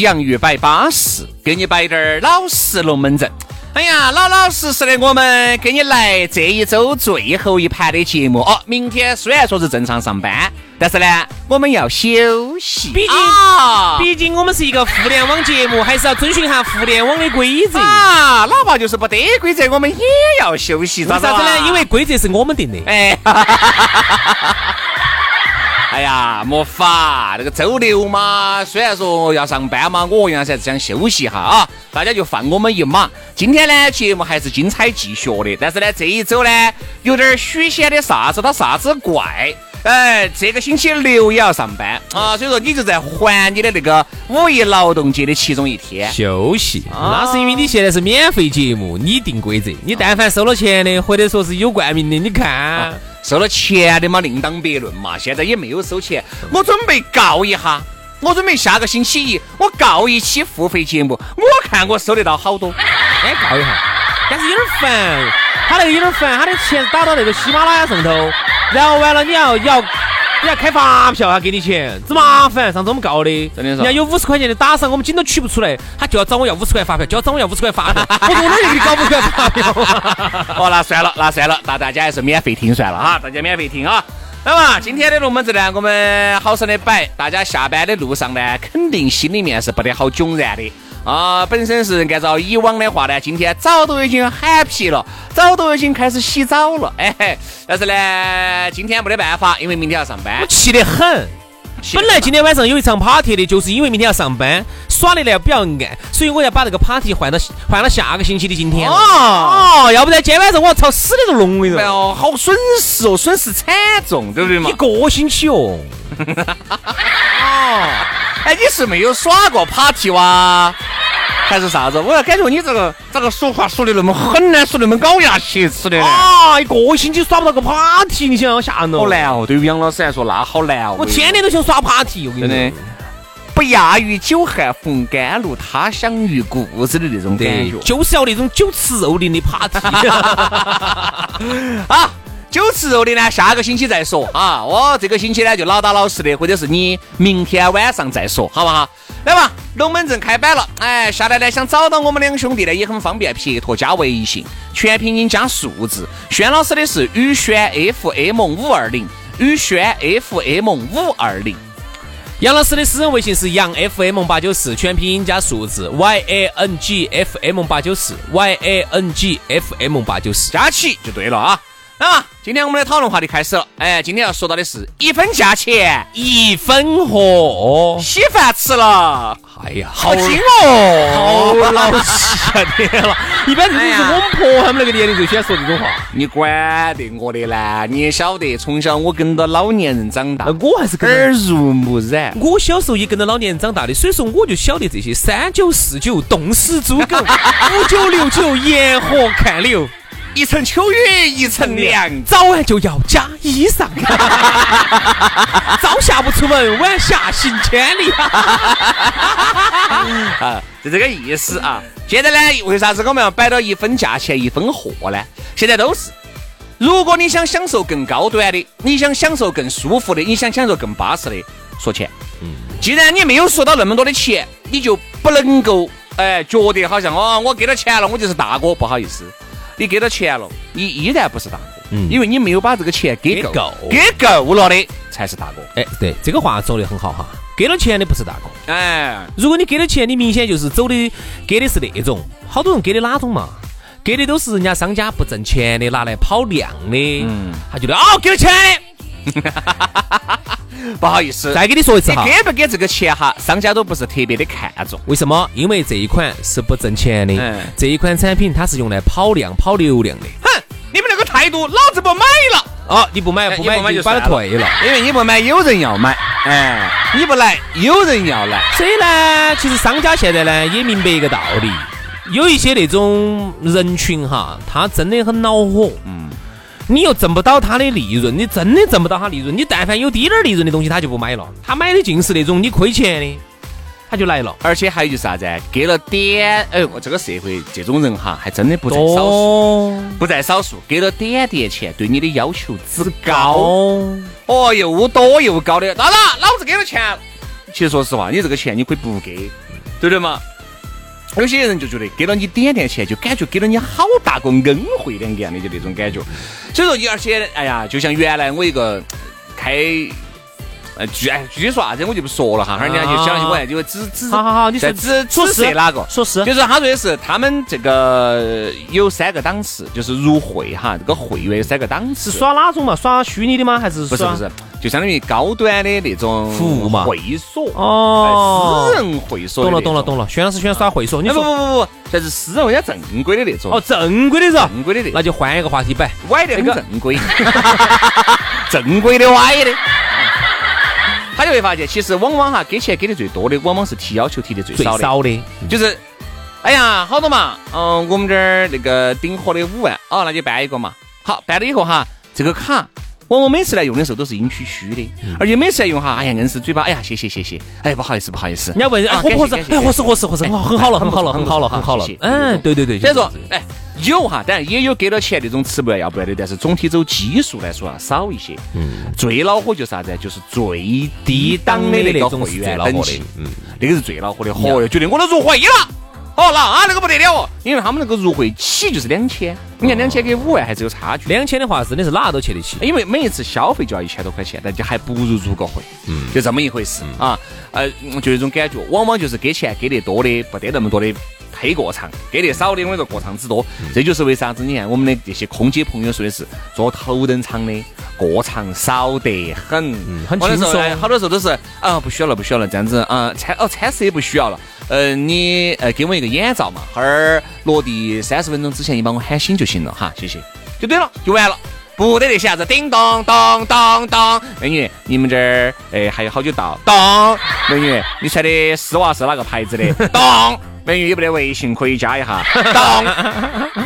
洋芋摆巴适，给你摆点儿老实龙门阵。哎呀，老老实实的，我们给你来这一周最后一盘的节目哦。明天虽然说是正常上班，但是呢，我们要休息。毕竟，啊毕竟我们是一个互联网节目，还是要遵循一下互联网的规则。啊，哪怕就是不得规则，我们也要休息。为啥子呢？因为规则是我们定的。哎，哎呀，没法，这个周六嘛，虽然说要上班嘛，我原来还是想休息一下啊，大家就放我们一马。今天呢，节目还是精彩继续的，但是呢，这一周呢，有点许仙的啥子，他啥子怪。哎，这个星期六也要上班啊，所以说你就在还你的那个五一劳动节的其中一天。休息，那是因为你现在是免费节目，你定规则。你但凡收了钱的，或者说是有冠名的，你看，收了钱的嘛，另当别论嘛。现在也没有收钱，我准备告一下，我准备下个星期一我告一期付费节目，我看我收得到好多。哎，告一下。但是有点烦，他那个有点烦，他的钱打到那个喜马拉雅上头，然后完了你要要你要开发票，他给你钱，只麻烦。上次我们告的，真的是人家有五十块钱的打赏，我们紧都取不出来，他就要找我要五十块发票，就要找我要五十块发票。我哪儿就给你搞五十块发票啊？哦，那算了，那算了，那大家还是免费听算了哈，大家免费听啊。那么今天的龙门阵呢，我们好生的摆，大家下班的路上呢，肯定心里面是不得好迥然的啊。本身是按照以往的话呢，今天早都已经 happy 了，早都已经开始洗澡了，哎。但是呢，今天没得办法，因为明天要上班。气得很。本来今天晚上有一场 party 的，就是因为明天要上班，耍的呢比较暗，所以我要把这个 party 换到换到下个星期的今天。哦哦，要不然今天晚上我要朝死的都弄我跟你说。哎呦，好损失哦，损失惨重，对不对嘛一？个星期哦。哦，哎，你是没有耍过 party 哇？还是啥子？我要感觉你这个这个说话说的那么狠呢，说那么咬牙切齿的呢，啊，一个星期耍不到个 party，你想想吓人哦。好难哦。对于杨老师来说，那好难哦。我天天都想耍 party，我跟你说真的。不亚于久旱逢甘露，他乡遇故知的那种感觉，。就是要那种酒池肉林的 party。啊，酒池肉林呢，下个星期再说啊。我这个星期呢就老打老实的，或者是你明天晚上再说，好不好？来吧，龙门阵开摆了。哎，下来呢想找到我们两兄弟呢也很方便，撇脱加微信，全拼音加数字。轩老师的是宇轩 FM 五二零，宇轩 FM 五二零。杨老师的私人微信是杨 FM 八九四，全拼音加数字 Y A N G F M 八九四 Y A N G F M 八九四。加起就对了啊。那么今天我们的讨论话题开始了。哎，今天要说到的是一分价钱，一分货，稀饭吃了，哎呀，好精哦！好老气啊！天了，一般这种是我们婆他们那个年龄就喜欢说这种话。你管得我的呢？你也晓得，从小我跟着老年人长大，我还是耳濡目染。我小时候也跟着老年人长大的，所以说我就晓得这些三九四九冻死猪狗，五九六九沿河看柳，一层秋雨一层凉，早晚就要加衣裳，朝下不出门，晚下行千里。啊，就这个意思啊。现在呢，为啥子我们要摆到一分价钱一分货呢？现在都是，如果你想享受更高端的，你想享受更舒服的，你想享受更巴适的，说钱。嗯既然你没有说到那么多的钱，你就不能够哎觉得好像哦，我给了钱了，我就是大哥。不好意思，你给了钱了，你依然不是大哥，嗯因为你没有把这个钱给够，给够给够了的才是大哥。哎，对，这个话说的很好哈。给了钱的不是大哥。哎，如果你给了钱，你明显就是走的给的是那种，好多人给的哪种嘛？给的都是人家商家不挣钱的，拿来跑量的。嗯，他觉得哦，给了钱的。不好意思，再给你说一次哈，给不给这个钱哈，商家都不是特别的看重。为什么？因为这一款是不挣钱的，这一款产品它是用来跑量、跑流量的。哼，你们那个态度，老子不买了。哦，你不买不买就把它退了，因为你不买有人要买，哎，你不来有人要来。所以呢，其实商家现在呢也明白一个道理，有一些那种人群哈，他真的很恼火。嗯，你又挣不到他的利润，你真的挣不到他利润，你但凡有滴点儿利润的东西，他就不买了。他买的尽是那种你亏钱的。他就来了，而且还有就是啥子？给了点，哎，这个社会这种人哈，还真的不在少数，不在少数。给了点点钱，对你的要求之高，哦，又多又高的。当然，老子给了钱，其实说实话，你这个钱你可以不给，对不对嘛？有些人就觉得给了你点点钱，就感觉给了你好大个恩惠两样的，就那种感觉。所以说你，而且，哎呀，就像原来我一个开。呃，具哎具体说啥子我就不说了哈，哈儿人家就相信我，就只只好好好，你说只只是哪个？说是，就是他说的是他们这个有三个档次，就是入会哈，这个会员有三个档次。是耍哪种嘛？耍虚拟的吗？还是不是不是？就相当于高端的那种服务嘛？会所哦，私人会所。懂了懂了懂了，薛老师喜欢耍会所。你不不不不，这是私人，人家正规的那种。哦，正规的是正规的那，那就换一个话题摆，歪的很正规，正规的歪的。他就会发现，其实往往哈给钱给的最多的，往往是提要求提的最少的，就是，哎呀，好多嘛，嗯，我们这儿那个顶火的五万，哦，那就办一个嘛。好，办了以后哈，这个卡，往往每次来用的时候都是阴虚虚的，而且每次来用哈，哎呀，硬是嘴巴，哎呀，谢谢谢谢，哎，不好意思不好意思，人家问啊，合不合适？哎，合适合适合适，很好了很好了很好了很好了，嗯，对对对，所以说，哎。有哈，当然也有给了钱那种吃不完要不完的，但是总体走基数来说啊，少一些。嗯，最恼火就是啥子？就是最低档的那个会员等级，嗯，那个是最恼火的。嚯哟，觉得我都入会了，哦，那啊那个不得了哦，因为他们那个入会起就是两千，你看两千跟五万还是有差距。两千的话真的是哪都去得起，因为每一次消费就要一千多块钱，但就还不如入个会，嗯，就这么一回事啊。呃，就那种感觉，往往就是给钱给得多的，不得那么多的。黑过场，给的少的，我跟你说过场之多，这就是为啥子？你看我们的这些空姐朋友说的是，坐头等舱的过场少得很，很轻松。好多时候都是啊，不需要了，不需要了，这样子啊，餐哦餐食也不需要了。呃，你呃给我一个眼罩嘛，哈儿落地三十分钟之前你把我喊醒就行了哈，谢谢，就对了，就完了，不得那些啥子叮咚咚咚咚，美女，你们这儿哎还有好久到？咚，美女，你穿的丝袜是哪个牌子的？咚。美女有没得微信可以加一下？咚，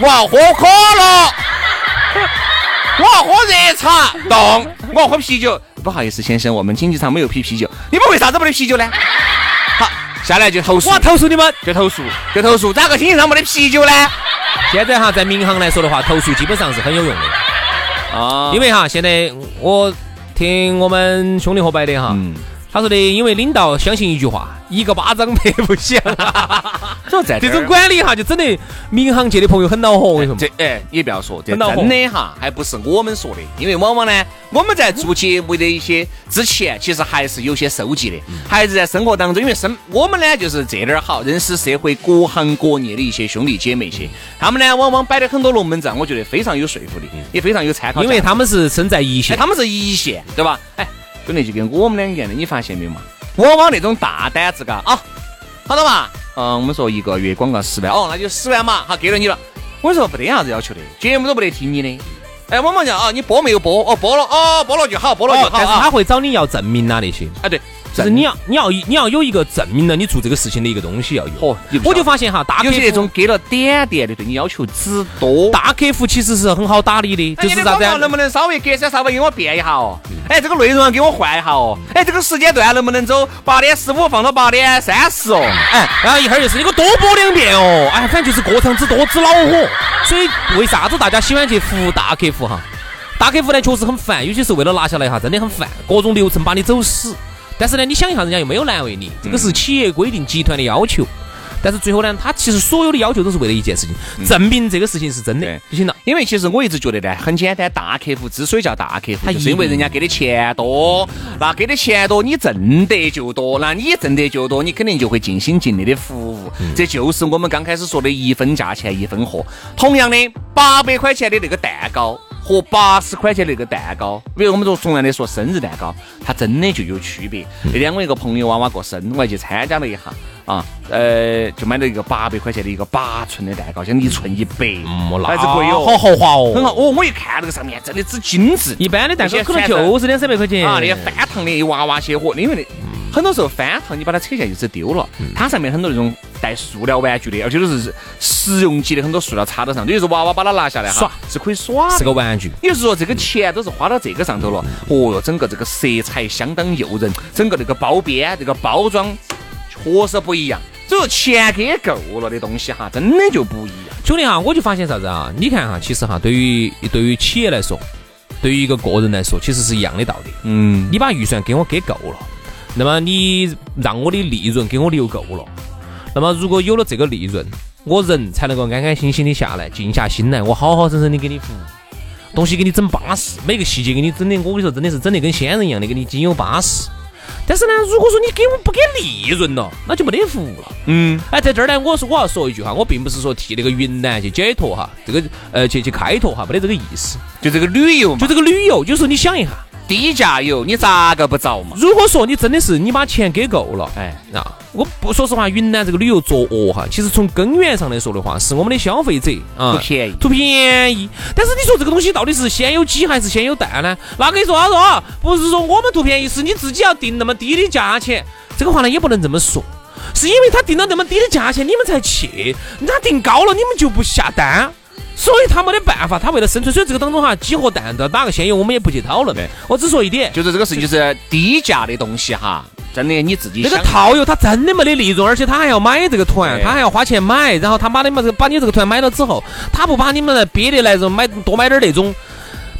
我要喝可乐，我要喝热茶。咚，我要喝啤酒。不好意思，先生，我们经济舱没有批啤酒。你们为啥子没得啤酒呢？好，下来就投诉。我投诉你们，就投诉，就投诉。咋个经济舱没得啤酒呢？现在哈，在民航来说的话，投诉基本上是很有用的啊。因为哈，现在我听我们兄弟伙摆的哈。他说的，因为领导相信一句话，一个巴掌拍不响。这种管理哈，就整得民航界的朋友很恼火。我跟你说，这哎，你不要说，这真的哈，还不是我们说的，因为往往呢，我们在做节目的一些之前，其实还是有些收集的，还是在生活当中，因为生我们呢就是这点好，认识社会各行各业的一些兄弟姐妹些，他们呢往往摆的很多龙门阵，我觉得非常有说服力，也非常有参考，因为他们是身在一线，他们是一线，对吧？哎。兄弟就跟我们两个的，你发现没有嘛？往往那种大胆子嘎啊，好的嘛？嗯，我们说一个月广告十万，哦，那就十万嘛，好给了你了。我说不得啥子要求的，节目都不得听你的。哎，往往讲啊，你播没有播？哦，播了，哦，播了就好，播了就好。但是他会找你要证明啊那些。哎，对。就是你要你要你要有一个证明了你做这个事情的一个东西要有。哦，我就发现哈，大有些那种给了点点的，对你要求之多。大客户其实是很好打理的，就是啥子？能不能稍微隔三差五给我变一下哦？哎，这个内容给我换一下哦。哎，这个时间段能不能走八点十五放到八点三十哦？哎，然后一会儿就是你给我多播两遍哦。哎，反正就是过场之多之恼火。所以为啥子大家喜欢去服务大客户哈？大客户呢确实很烦，有些时候为了拿下来哈，真的很烦，各种流程把你走死。但是呢，你想一下，人家又没有难为你，这个是企业规定、集团的要求。但是最后呢，他其实所有的要求都是为了一件事情，证明这个事情是真的就行了。因为其实我一直觉得呢，很简单，大客户之所以叫大客户，他就是因为人家给的钱多，那给的钱多，你挣得就多，那你挣得就多，你肯定就会尽心尽力的服务，这就是我们刚开始说的一分价钱一分货。同样的，八百块钱的那个蛋糕。和八十块钱那个蛋糕，比如我们说同样的说生日蛋糕，它真的就有区别。那天我一个朋友娃娃过生，我还去参加了一下啊，呃，就买了一个八百块钱的一个八寸的蛋糕，像一寸一百，嗯，还是贵哦，好豪华哦，很好。哦，我一看那个上面真的之精致，一般的蛋糕可能就是两三百块钱啊，那些翻糖的娃娃些货，因为那很多时候翻糖你把它扯下去就丢了，它上面很多那种带塑料玩具的，而且都是实用级的，很多塑料插到上，也就是娃娃把它拿下来哈耍是可以耍是个玩具。也就是说，这个钱都是花到这个上头了。哦哟，整个这个色彩相当诱人，整个那个包边、这个包装确实不一样。所以说，钱给够了的东西哈，真的就不一样。兄弟哈，我就发现啥子啊？你看哈，其实哈，对于对于企业来说，对于一个个人来说，其实是一样的道理。嗯，你把预算给我给够了，那么你让我的利润给我留够了，那么如果有了这个利润，我人才能够安安心心的下来，静下心来，我好好生生的给你服务，东西给你整巴适，每个细节给你整的，我跟你说真的是整的跟仙人一样的，给你精有巴适。但是呢，如果说你给我不给利润了，那就没得服务了。嗯，哎，在这儿呢，我说我要说一句哈，我并不是说替那个云南去解脱哈，这个呃去去开拓哈，没得这个意思。就这个旅游嘛，就这个旅游，有时候你想一下，低价游，你咋个不着嘛？如果说你真的是你把钱给够了，哎，啊，我不说实话，云南这个旅游作恶哈，其实从根源上来说的话，是我们的消费者啊图便宜图便宜。但是你说这个东西到底是先有鸡还是先有蛋呢？那跟你说，他说啊，不是说我们图便宜，是你自己要定那么低的价钱。这个话呢也不能这么说，是因为他定了那么低的价钱，你们才去，他定高了，你们就不下单。所以他没得办法，他为了生存，所以这个当中哈，鸡和蛋的哪个先有，我们也不去讨论。对。我只说一点，就是这个事情，就是低价的东西哈，真的你自己那个套友他真的没得利润，而且他还要买这个团，他还要花钱买，然后他把你们这个把你这个团买了之后，他不把你们憋得来这买多买点那种，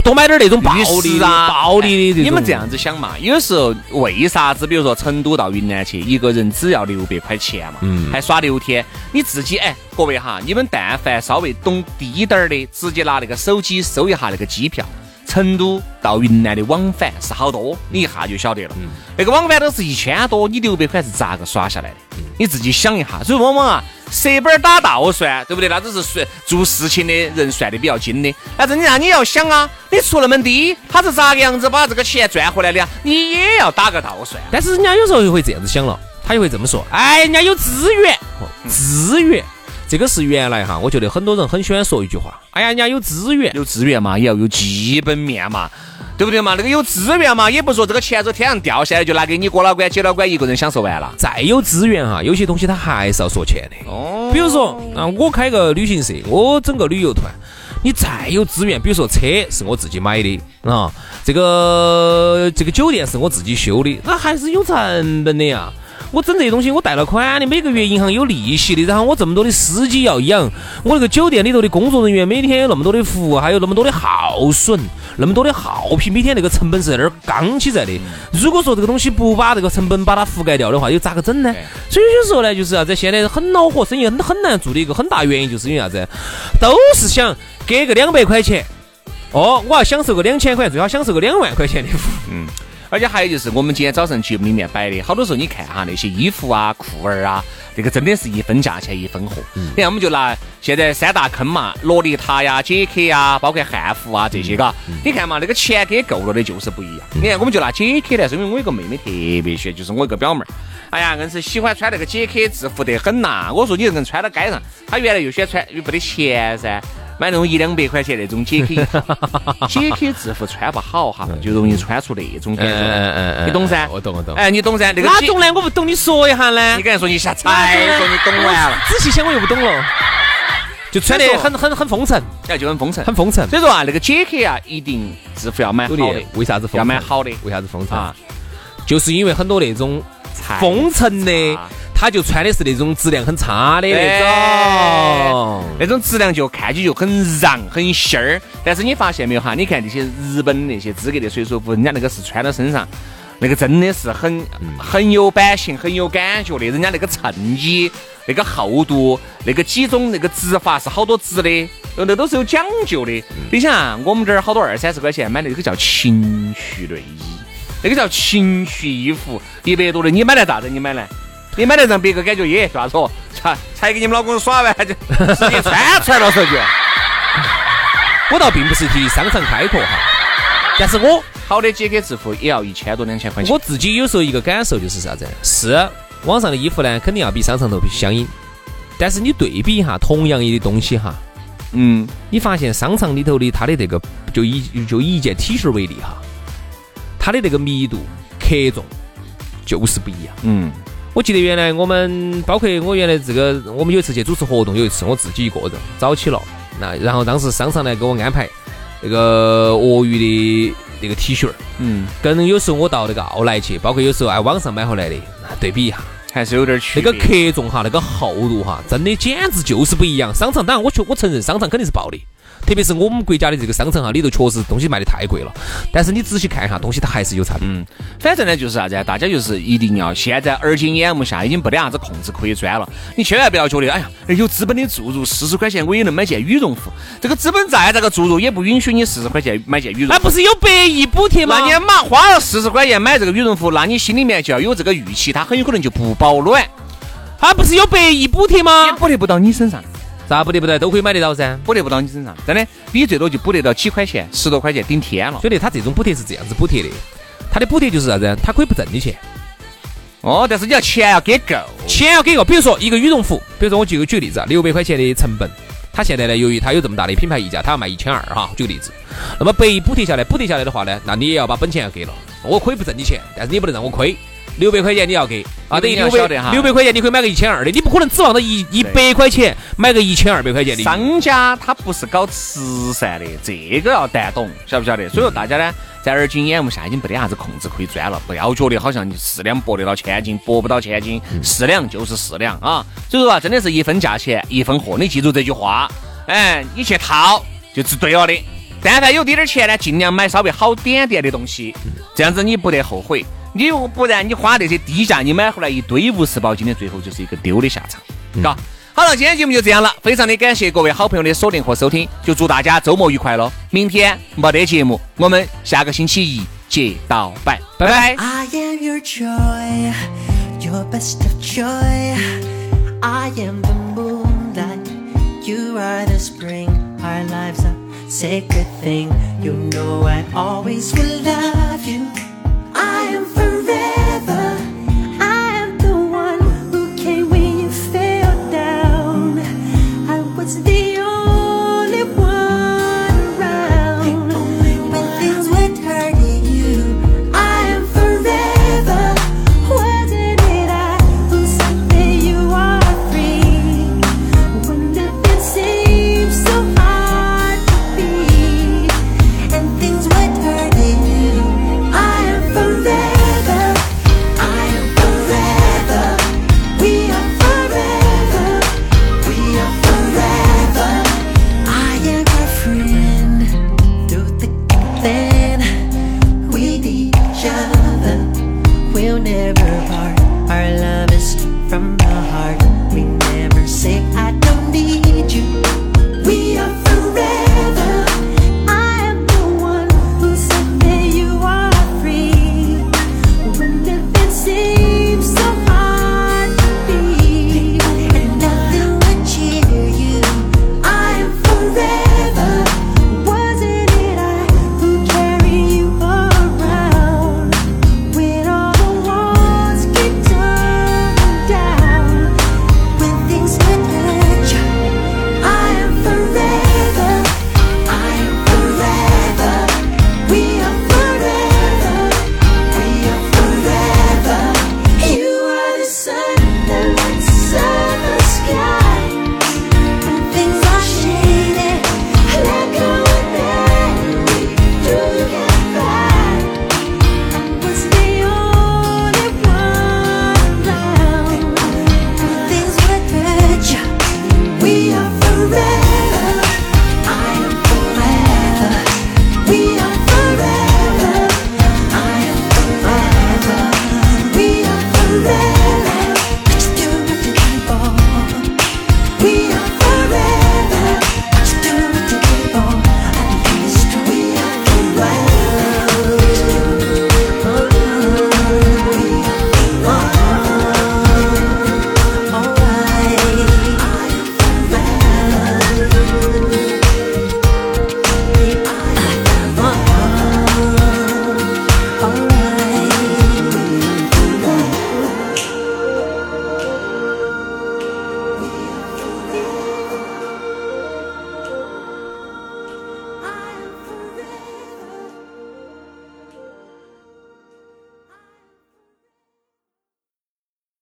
多买点那种暴力的、律师啊，暴力的。你们这样子想嘛？有时候为啥子？比如说成都到云南去，一个人只要六百块钱嘛，嗯还耍六天。你自己哎，各位哈，你们但凡稍微懂低点儿的，直接拿那个手机搜一下那个机票。成都到云南的往返是好多，你一下就晓得了。那个往返都是一千多，你六百块是咋个耍下来的？你自己想一下。所以往往啊，舍本儿打倒算，对不对？那只是算做事情的人算的比较精的。但是你那你要想啊，你出那么低，他是咋个样子把这个钱赚回来的呀？你也要打个倒算。但是人家有时候又会这样子想了，他就会这么说：哎，人家有资源，哦资源。这个是原来哈，我觉得很多人很喜欢说一句话：哎呀，人家有资源，有资源嘛，也要有基本面嘛，对不对嘛？那个有资源嘛，也不说这个钱从天上掉下来就拿给你哥老倌、姐老倌一个人享受完了。再有资源哈，有些东西它还是要说钱的。哦，比如说啊，我开个旅行社，我整个旅游团，你再有资源，比如说车是我自己买的啊，这个这个酒店是我自己修的，那还是有成本的呀。我整这些东西，我贷了款的，每个月银行有利息的，然后我这么多的司机要养，我那个酒店里头的工作人员每天有那么多的服务，还有那么多的耗损，那么多的耗品，每天那个成本是在那儿刚起在的。如果说这个东西不把这个成本把它覆盖掉的话，又咋个整呢？所以有时候呢，就是啥子，现在很恼火，生意很很难做的一个很大原因，就是因为啥子？都是想给个两百块钱，哦，我要享受个两千块，最好享受个两万块钱的服务。而且还有就是我们今天早上节目里面摆的，好多时候你看哈那些衣服啊、裤儿啊，这个真的是一分价钱一分货。你看我们就拿现在三大坑嘛，洛丽塔呀、杰克呀，包括汉服啊这些，嘎，你看嘛，那个钱给够了的就是不一样。你看我们就拿杰克来说，因为我有个妹妹特别喜欢，就是我一个表妹儿。哎呀，硬是喜欢穿那个杰克制服得很呐。我说你这个人穿到街上，她原来又喜欢穿，又不得钱噻，买那种一两百块钱那种 JK，JK JK 制服穿不好哈，就容易穿出那种感觉。你懂噻？我懂我懂。哎，你懂噻？那个杰哪种呢？我不懂，你说一下呢你？刚才说你瞎猜，说你懂完了，仔细想我又不懂了，就穿得很很很风尘，哎，就很风尘。很风尘。所以说啊，那个 JK 啊，一定制服要买好的，为啥子风要买好的为啥子风尘啊？就是因为很多那种才风尘的差，他就穿的是那种质量很差的那哎种。那种质量就看起就很瓤很仙儿。但是你发现没有哈？你看这些日本那些资格的水手服，人家那个是穿到身上，那个真的是很很有版型、很有感觉的。人家那个衬衣、那个厚度、那个几种那个织法是好多织的，那都是有讲究的。你想啊，我们这儿好多二三十块钱买那个叫情趣内衣，那个叫情趣衣服，一百多的，你买来咋子？你买来？你买来让别个感觉耶，啥子哦？才才给你们老公耍完就直接穿出来了，说句。我倒并不是替商场开拓哈，但是我好的 JK 制服也要一千多两千块钱。我自己有时候一个感受就是啥子？是网上的衣服呢，肯定要比商场头相应。但是你对比一下同样一的东西哈，嗯，你发现商场里头的它的这个，就以就以一件 T 恤为例哈，它的这个密度、克重就是不一样。嗯，我记得原来我们包括我原来这个，我们有一次去主持活动，有一次我自己一个人早起了。那然后当时商场呢给我安排那个鳄鱼的那个 T 恤，嗯，跟有时候我到那个奥莱去，包括有时候哎网上买回来的，对比一下还是有点区别。那个克重哈，那个厚度哈，真的简直就是不一样。商场当然我确我承认商场肯定是暴利。特别是我们国家的这个商城哈，里头确实东西卖的太贵了。但是你仔细看一下，东西它还是有差别。嗯，反正呢就是啥子，大家就是一定要现在耳今眼目下已经没得啥子控制可以钻了。你千万不要觉得，哎呀，有资本的注入四十块钱我也能买件羽绒服。这个资本再咋个注入，也不允许你四十块钱买件羽绒。那不是有百亿补贴吗？那你妈花了四十块钱买这个羽绒服，那你心里面就要有这个预期，它很有可能就不保暖。它不是有百亿补贴吗？也补贴不到你身上。咋补贴不得？都可以买得到噻，补贴不到你身上，真的，你最多就补得到几块钱，十多块钱顶天了。兄弟，他这种补贴是这样子补贴的，他的补贴就是啥子？他可以不挣你钱。哦，但是你要钱要给够，钱要给够。比如说一个羽绒服，比如说我举个举个例子啊，六百块钱的成本，他现在呢，由于他有这么大的品牌溢价，他要卖一千二哈，举个例子。那么百亿补贴下来，补贴下来的话呢，那你也要把本钱要给了。我可以不挣你钱，但是你不能让我亏。六百块钱你要给啊，等于六百六百块钱你可以买个一千二的，你不可能指望到一一百块钱买个一千二百块钱的。商家他不是搞慈善的，这个要蛋懂，晓不晓得？所以说大家呢，在耳今眼目下已经没得啥子控制可以钻了，不要觉得好像四两拨得到千斤，拨不到千斤，四两就是四两啊。所以说啊，真的是一分价钱一分货，你记住这句话，哎，你去掏就是对了的。但凡有点点钱呢，尽量买稍微好点点的东西，这样子你不得后悔。你不然你花那些低价，你买回来一堆无事包，今天最后就是一个丢的下场，嘎。好了，今天节目就这样了，非常的感谢各位好朋友的锁定和收听，就祝大家周末愉快喽！明天没得节目，我们下个星期一接到拜，拜拜。never part. Our love is from the heart. We never say I don't.